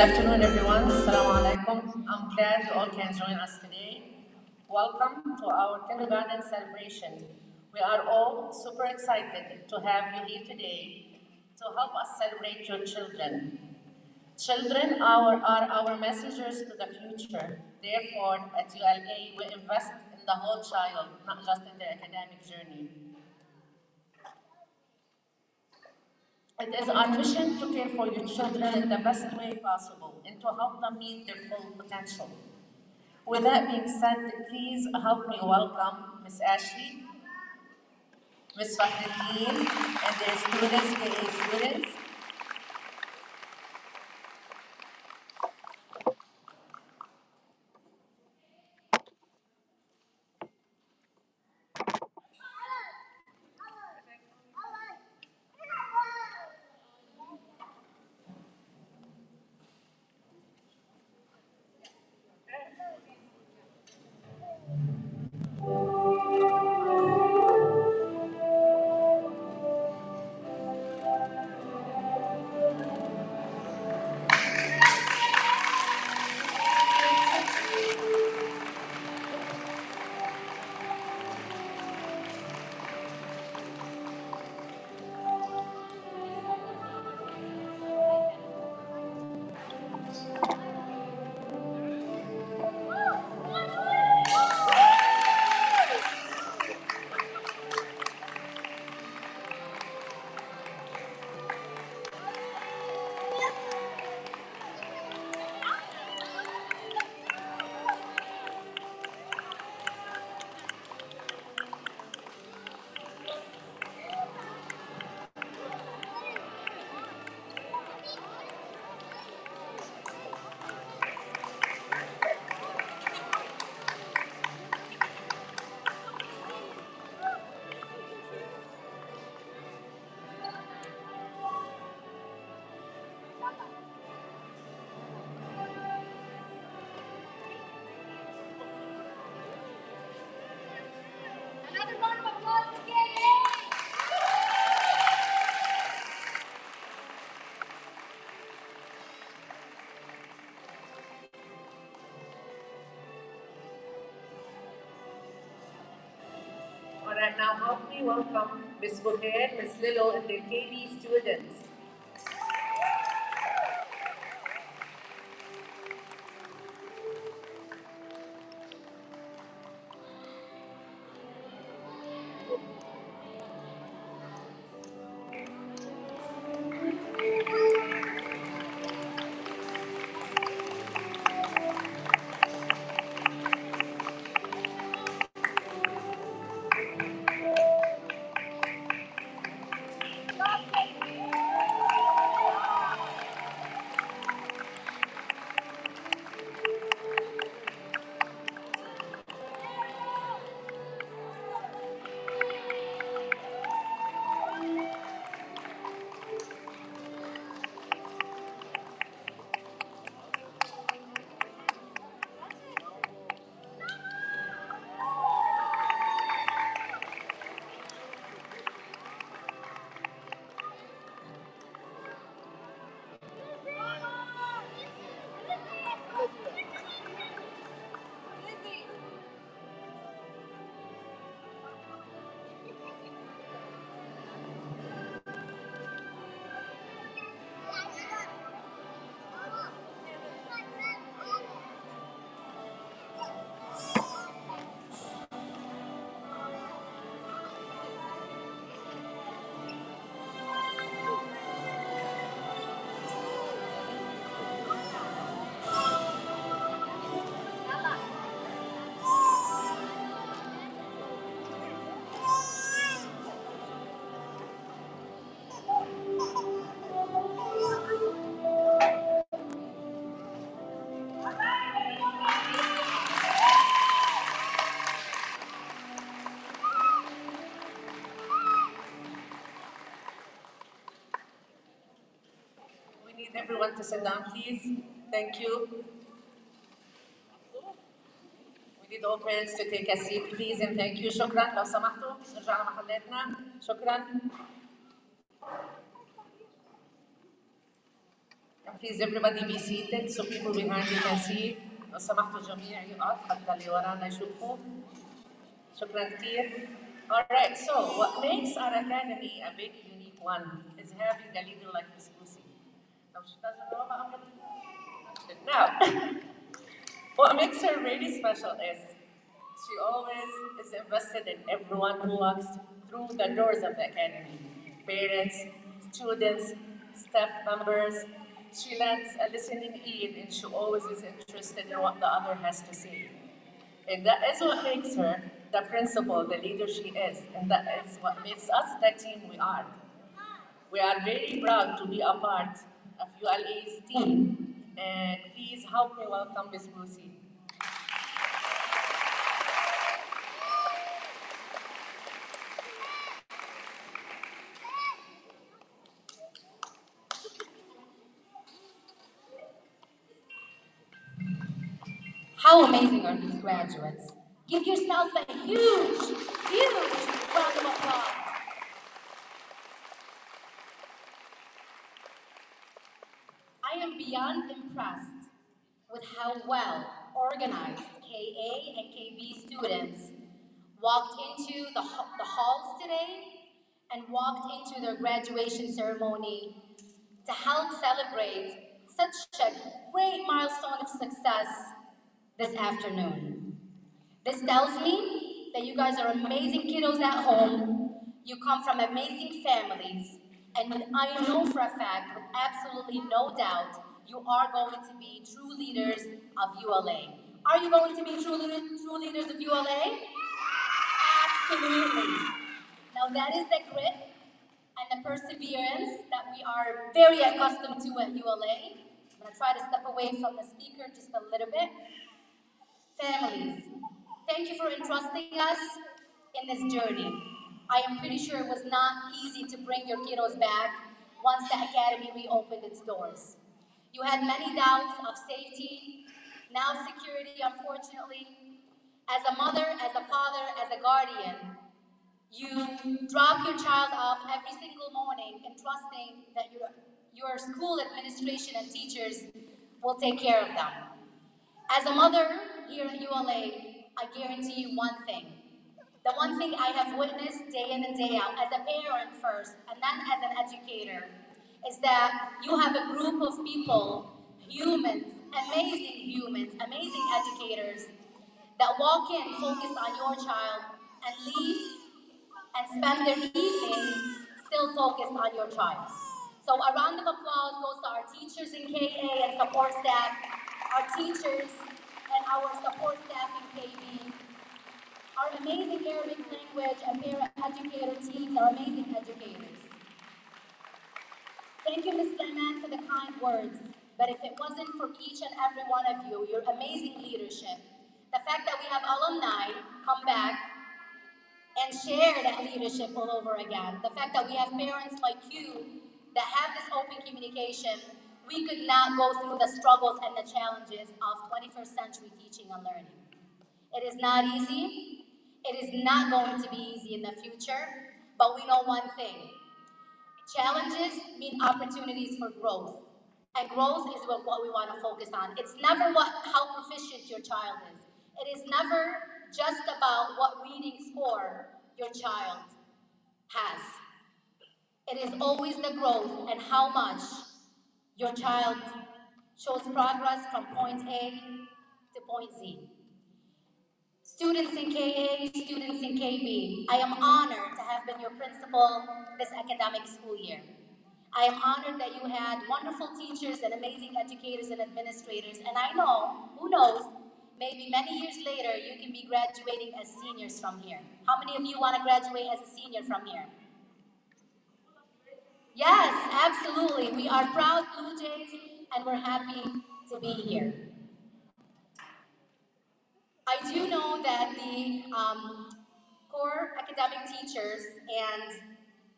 afternoon, everyone. Assalamu alaikum. I'm glad you all can join us today. Welcome to our kindergarten celebration. We are all super excited to have you here today to help us celebrate your children. Children are, are our messengers to the future. Therefore, at ULA, we invest in the whole child, not just in their academic journey. It is our mission to care for your children in the best way possible and to help them meet their full potential. With that being said, please help me welcome Ms. Ashley, Ms. Fakhruddin, and their students, KA students. Now help me welcome Ms. Bukhair, Ms. Lilo, and their KB students. to sit down, please. Thank you. We need all parents to take a seat, please, and thank you. شكرا لو سمحتوا نرجع لمحلاتنا. شكرا. Please everybody be seated so people behind you can see. لو سمحتوا الجميع يقعد حتى اللي ورانا يشوفوا. شكرا كثير. Alright, so what makes our academy a big unique one is having a leader like Miss Lucy. لو شفتها جوا بقى عملت- Now, what makes her really special is she always is invested in everyone who walks through the doors of the academy. Parents, students, staff members. She lends a listening ear and she always is interested in what the other has to say. And that is what makes her the principal, the leader she is. And that is what makes us the team we are. We are very proud to be a part of ULA's team. And please help me welcome Miss Lucy. How amazing are these graduates? Give yourselves a huge, huge of applause. I am beyond impressed with how well organized KA and KB students walked into the, the halls today and walked into their graduation ceremony to help celebrate such a great milestone of success this afternoon. This tells me that you guys are amazing kiddos at home, you come from amazing families, and I know for a fact, with absolutely no doubt, you are going to be true leaders of ULA. Are you going to be true, true leaders of ULA? Absolutely. Now that is the grit and the perseverance that we are very accustomed to at ULA. I'm gonna try to step away from the speaker just a little bit. Families, thank you for entrusting us in this journey. I am pretty sure it was not easy to bring your kiddos back once the academy reopened its doors. You had many doubts of safety, now security, unfortunately. As a mother, as a father, as a guardian, you drop your child off every single morning and trusting that your, your school administration and teachers will take care of them. As a mother here at ULA, I guarantee you one thing. The one thing I have witnessed day in and day out, as a parent first, and then as an educator, is that you have a group of people, humans, amazing humans, amazing educators, that walk in focused on your child and leave and spend their evenings still focused on your child. So a round of applause goes to our teachers in KA and support staff, our teachers and our support staff in KB, our amazing Arabic language and para-educator teams, our amazing educators. Thank you, Ms. Sulaiman, for the kind words. But if it wasn't for each and every one of you, your amazing leadership, the fact that we have alumni come back and share that leadership all over again. The fact that we have parents like you that have this open communication, we could not go through the struggles and the challenges of 21st century teaching and learning. It is not easy. It is not going to be easy in the future, but we know one thing. Challenges mean opportunities for growth. And growth is what, what we want to focus on. It's never what how proficient your child is. It is never just about what reading score your child has. It is always the growth and how much your child shows progress from point A to point Z. Students in KA, students in KB, I am honored to have been your principal this academic school year. I am honored that you had wonderful teachers and amazing educators and administrators, and I know, who knows, maybe many years later you can be graduating as seniors from here. How many of you want to graduate as a senior from here? Yes, absolutely. We are proud Blue Jays and we're happy to be here. I do know that the um, core academic teachers and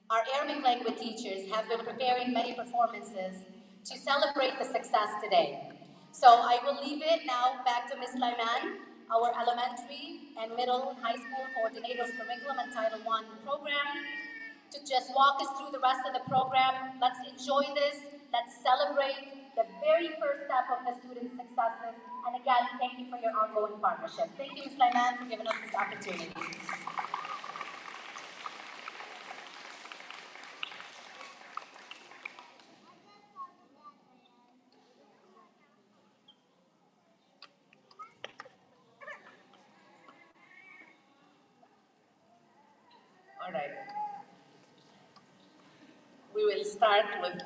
our Arabic language teachers have been preparing many performances to celebrate the success today. So I will leave it now back to Ms. Lyman, our elementary and middle high school coordinator of curriculum and Title I program, to just walk us through the rest of the program. Let's enjoy this. Let's celebrate the very first step of the students' successes. And again, thank you for your ongoing partnership. Thank you, Ms. Lyman, for giving us this opportunity.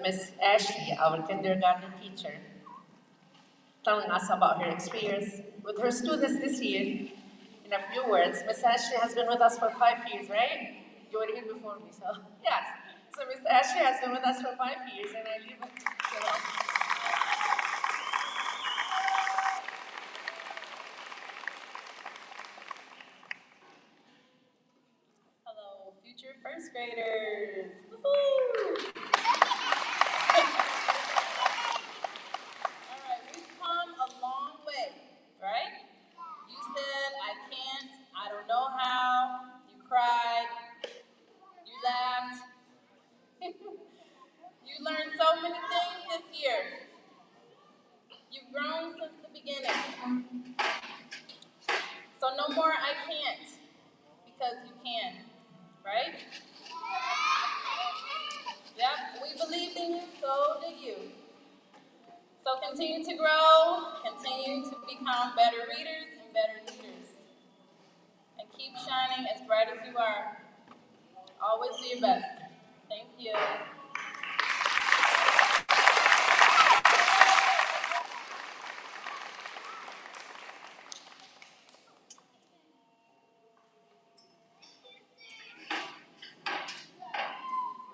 Miss Ashley, our kindergarten teacher, telling us about her experience with her students this year. In a few words, Miss Ashley has been with us for five years, right? You were here before me, so yes. So Miss Ashley has been with us for five years, and I leave it, you. Hello, future first graders. Woohoo! All right, we've come a long way, right? You said, I can't, I don't know how, you cried, you laughed. you learned so many things this year. You've grown since the beginning. So no more I can't, because you can, right? Yep, we believed in you, so did you. So continue to grow, continue to become better readers and better leaders. And keep shining as bright as you are. Always do your best. Thank you.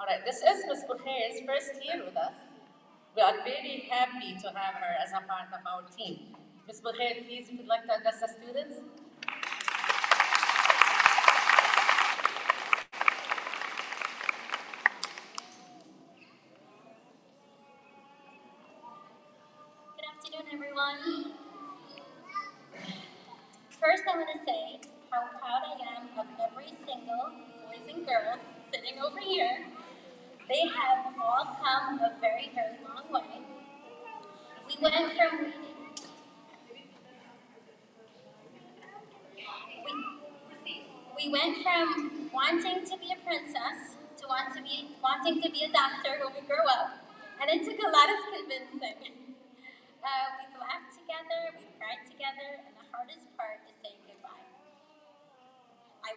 All right, this is Ms. First year with us. We are very happy to have her as a part of our team. Ms. Bukhair, please, if you'd like to address the students.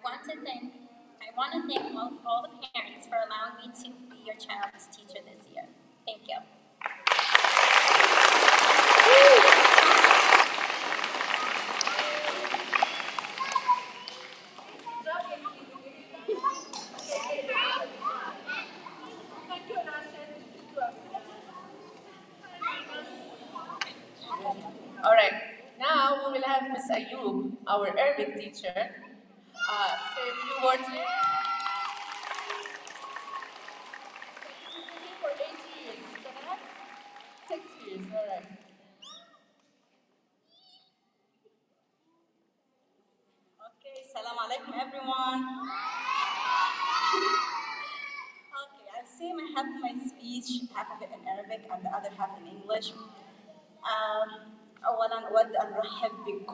Want to thank, I want to thank all, all the parents for allowing me to be your child's teacher this year. Thank you. All right, now we will have Ms. Ayub, our Arabic teacher,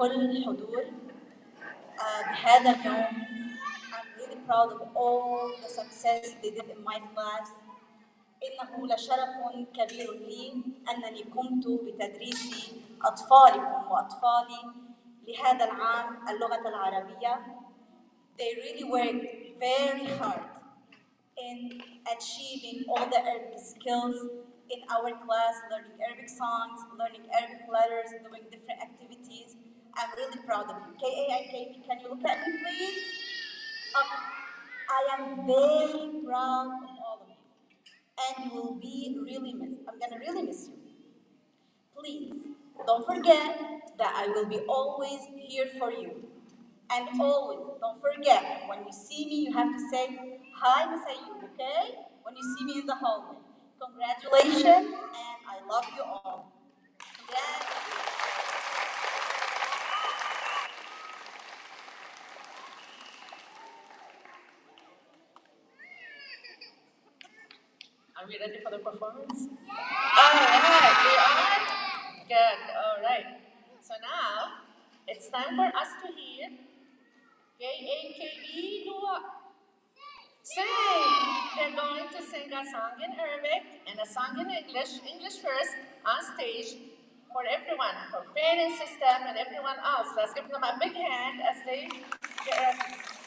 بكل الحضور uh, بهذا اليوم. I'm really proud of all the success they did in my class. إنه لشرف كبير لي أنني قمت بتدريس أطفالكم وأطفالي لهذا العام اللغة العربية. They really worked very hard in achieving all the Arabic skills in our class, learning Arabic songs, learning Arabic letters, doing different activities. I'm really proud of you. K-A-I-K-B, can you look at me, please? Okay. I am very proud of all of you. And you will be really missed. I'm gonna really miss you. Please, don't forget that I will be always here for you. And always, don't forget, when you see me, you have to say, Hi, Miss Ayub, okay? When you see me in the hallway. Congratulations, and I love you all. Congrats. Are we ready for the performance? All right, we are? Good, all right. So now, it's time for us to hear K-A-K-E do what? Sing! They're going to sing a song in Arabic and a song in English, English first, on stage for everyone, for parents, system, and everyone else. Let's give them a big hand as they get ready.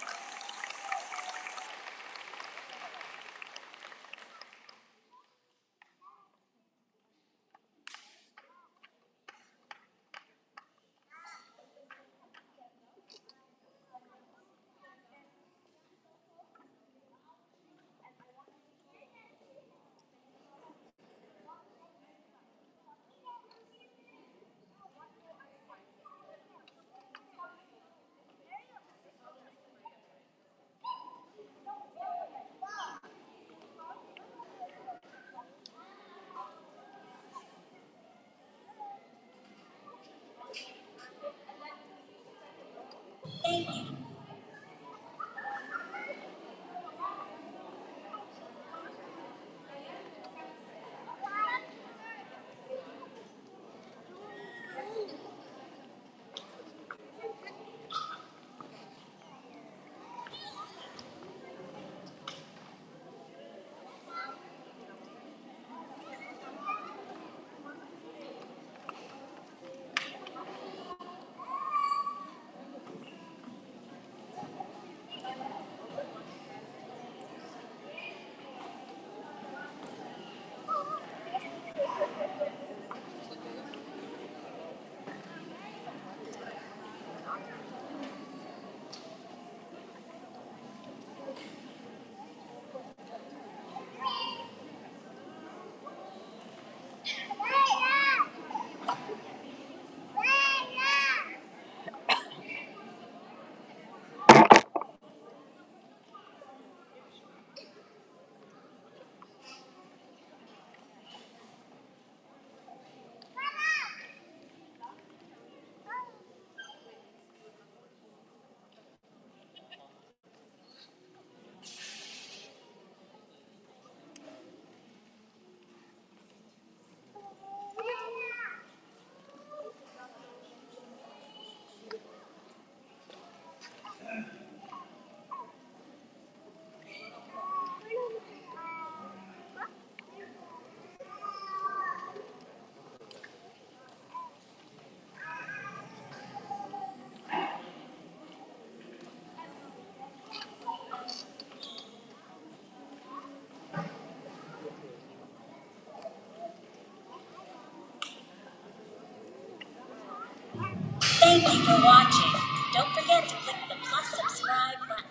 For watching. Don't forget to click the plus subscribe button.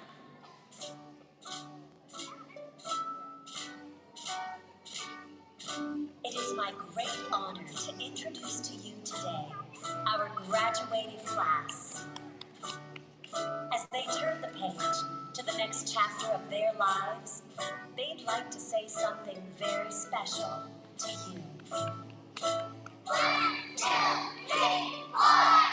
It is my great honor to introduce to you today our graduating class. As they turn the page to the next chapter of their lives, they'd like to say something very special to you. All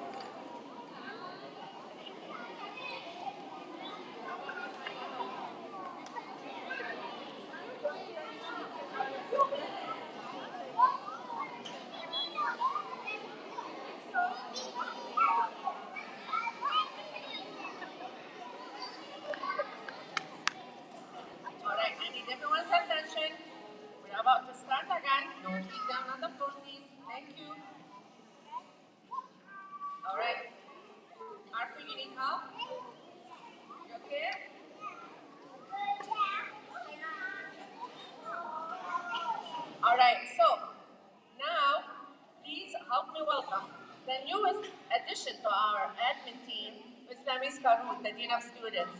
admin team, Ms. Lamis Karoun, the Dean of Students.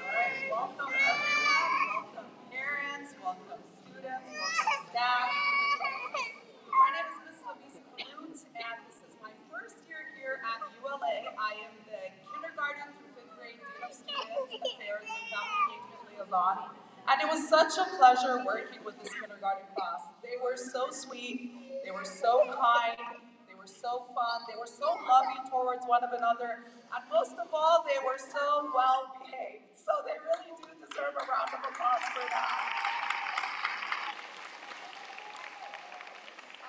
Alright, welcome everyone, welcome parents, welcome students, welcome staff. My name is Ms. Lavisa Kanut, and this is my first year here at ULA. I am the kindergarten through fifth grade Dean of Students Affairs and Family Engagement Liaison. And it was such a pleasure working with this kindergarten class. They were so sweet, they were so kind, they were so fun, they were so loving towards one of another, and most of all, they were so well behaved. So they really do deserve a round of applause for that.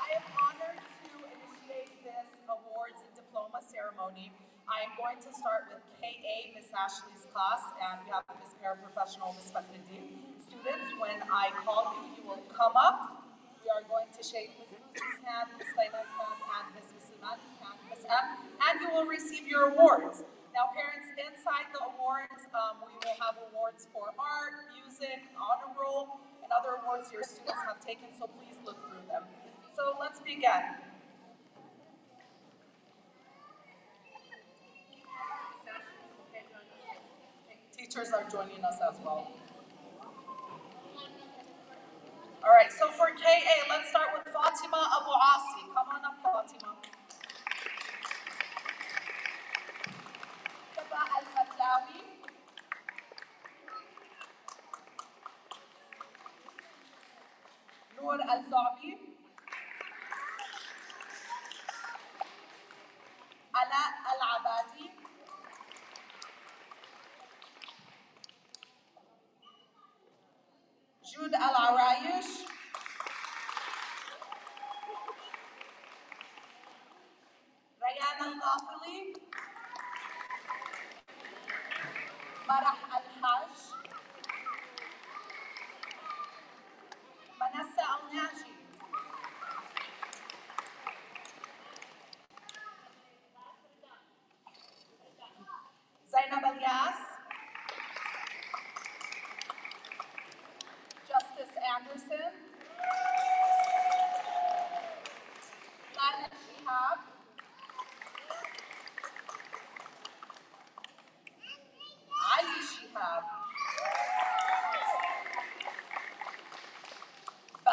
I am honored to initiate this awards and diploma ceremony. I am going to start with KA, Miss Ashley's class, and we have Miss Paraprofessional, Miss Fakhruddin. I call you, you will come up. We are going to shake Lucy's hand, Layla's hand, and Miss Musliman's hand, Miss M, and you will receive your awards. Now, parents, inside the awards, um, we will have awards for art, music, honor roll, and other awards your students have taken, so please look through them. So let's begin. Teachers are joining us as well. All right, so for KA, let's start with Fatima Abu Asi.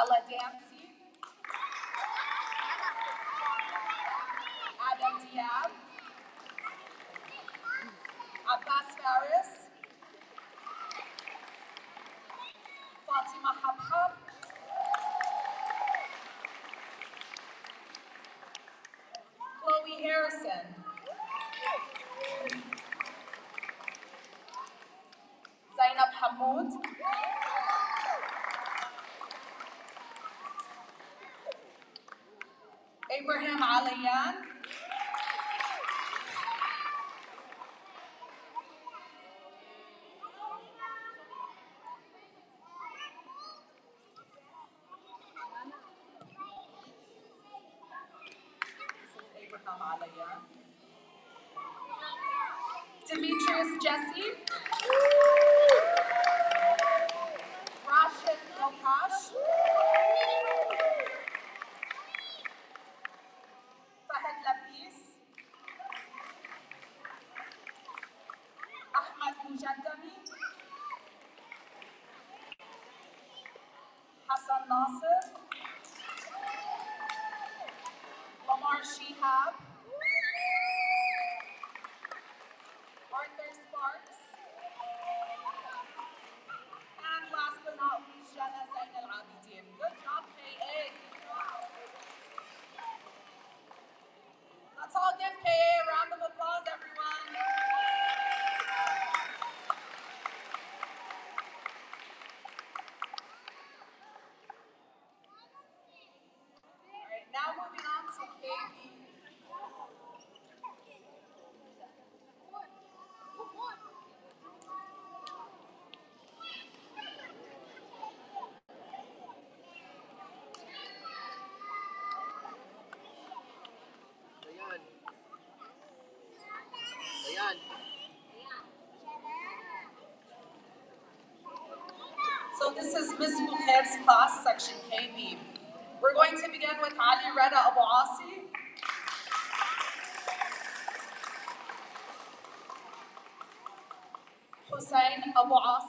Bella Dancy. Adam Diab. Abbas Faris. Fatima Habhab. Chloe Harrison. Jesse. Rashid Mokash. Hassan Nasser, Lamar Shihab, Arthur Sparks, and last but not least, Jana Zain Al Abidin. Good job, KA. Let's all give KA a round of applause, everyone. All right, now moving on to KB. Ayan. Ayan. So this is Miss Mukhair's class, section KB. We're going to begin with Ali Reda Abu Asi. Hussein Abu Asi.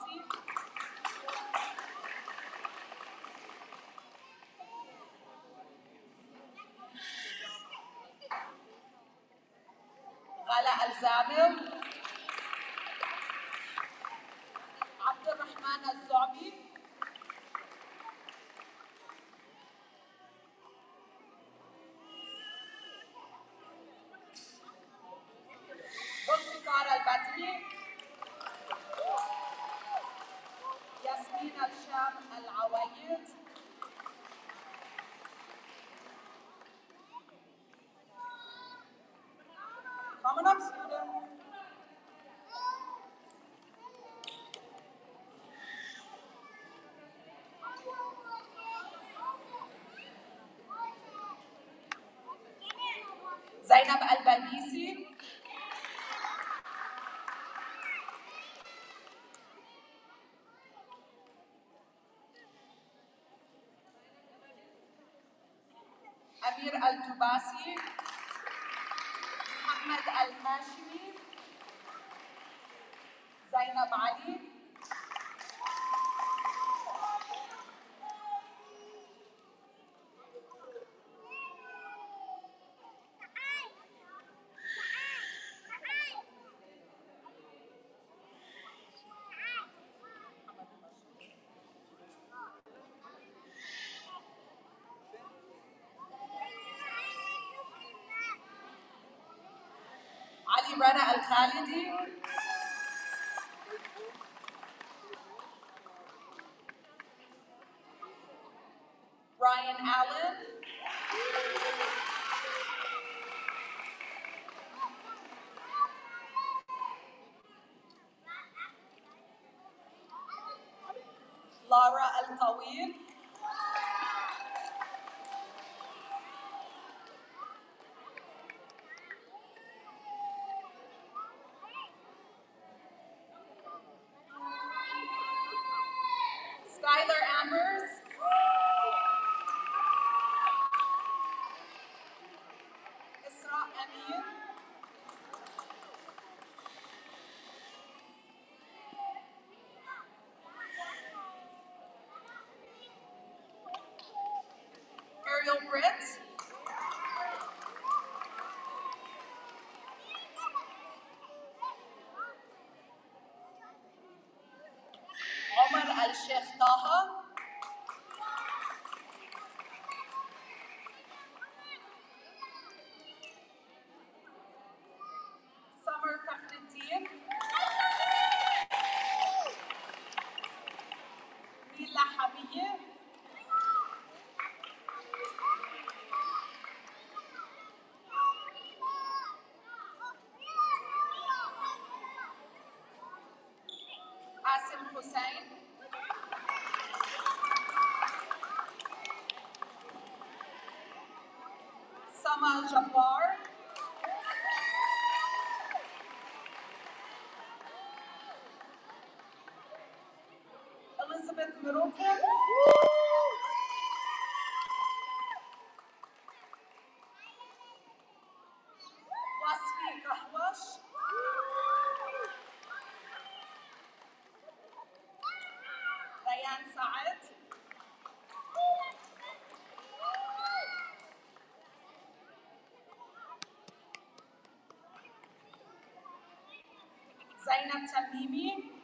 حديثي أمير التباسي محمد الهاشمي. زينب علي खा Ryan Allen. Lara Al-Tawil. الشيخ طه Samal Jabbar Elizabeth Middleton an absamimi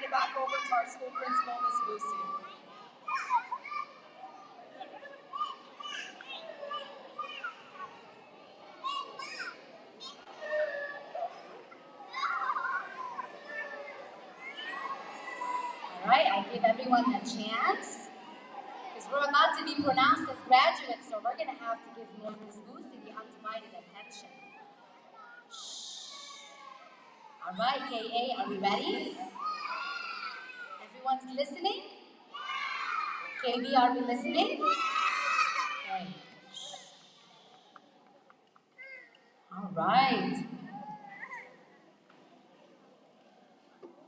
hand it back over to our school principal, Ms. Lucy. All right, I'll give everyone a chance. Because we're about to be pronounced as graduates, so we're going to have to give more Ms. Lucy the undivided attention. All right, KA, are we ready? Everyone's listening? KB, are we listening? All right.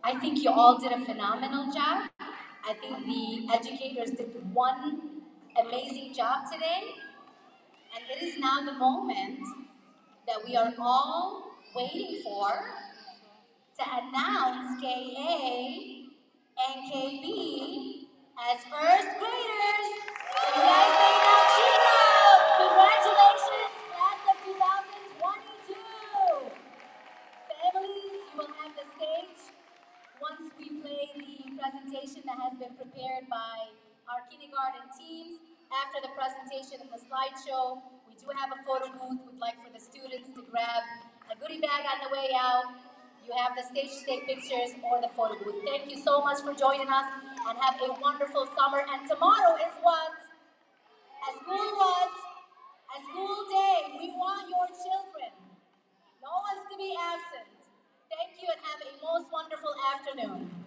I think you all did a phenomenal job. I think the educators did one amazing job today. And it is now the moment that we are all waiting for to announce KA and KB as first graders. Congratulations, class of 2022. Families, you will have the stage once we play the presentation that has been prepared by our kindergarten teams. After the presentation and the slideshow, we do have a photo booth. We'd like for the students to grab a goodie bag on the way out. You have the stage to take pictures or the photo booth. Thank you so much for joining us and have a wonderful summer. And tomorrow is what? A school what? A school day. We want your children. No one's to be absent. Thank you and have a most wonderful afternoon.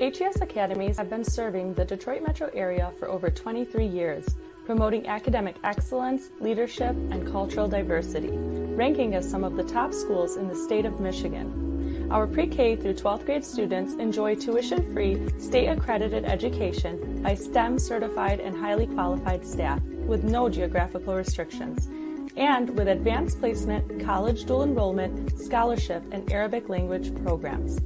HES Academies have been serving the Detroit metro area for over 23 years, promoting academic excellence, leadership, and cultural diversity, ranking as some of the top schools in the state of Michigan. Our pre K through 12th grade students enjoy tuition free, state accredited education by STEM certified and highly qualified staff with no geographical restrictions and with advanced placement, college dual enrollment, scholarship, and Arabic language programs.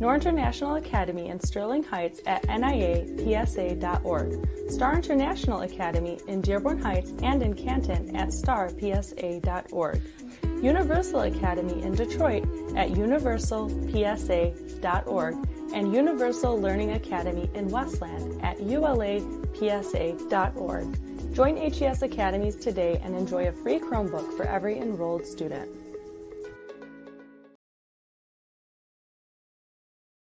Noor International Academy in Sterling Heights at niapsa.org, Star International Academy in Dearborn Heights and in Canton at starpsa.org, Universal Academy in Detroit at universalpsa.org, and Universal Learning Academy in Westland at ulapsa.org. Join HES Academies today and enjoy a free Chromebook for every enrolled student.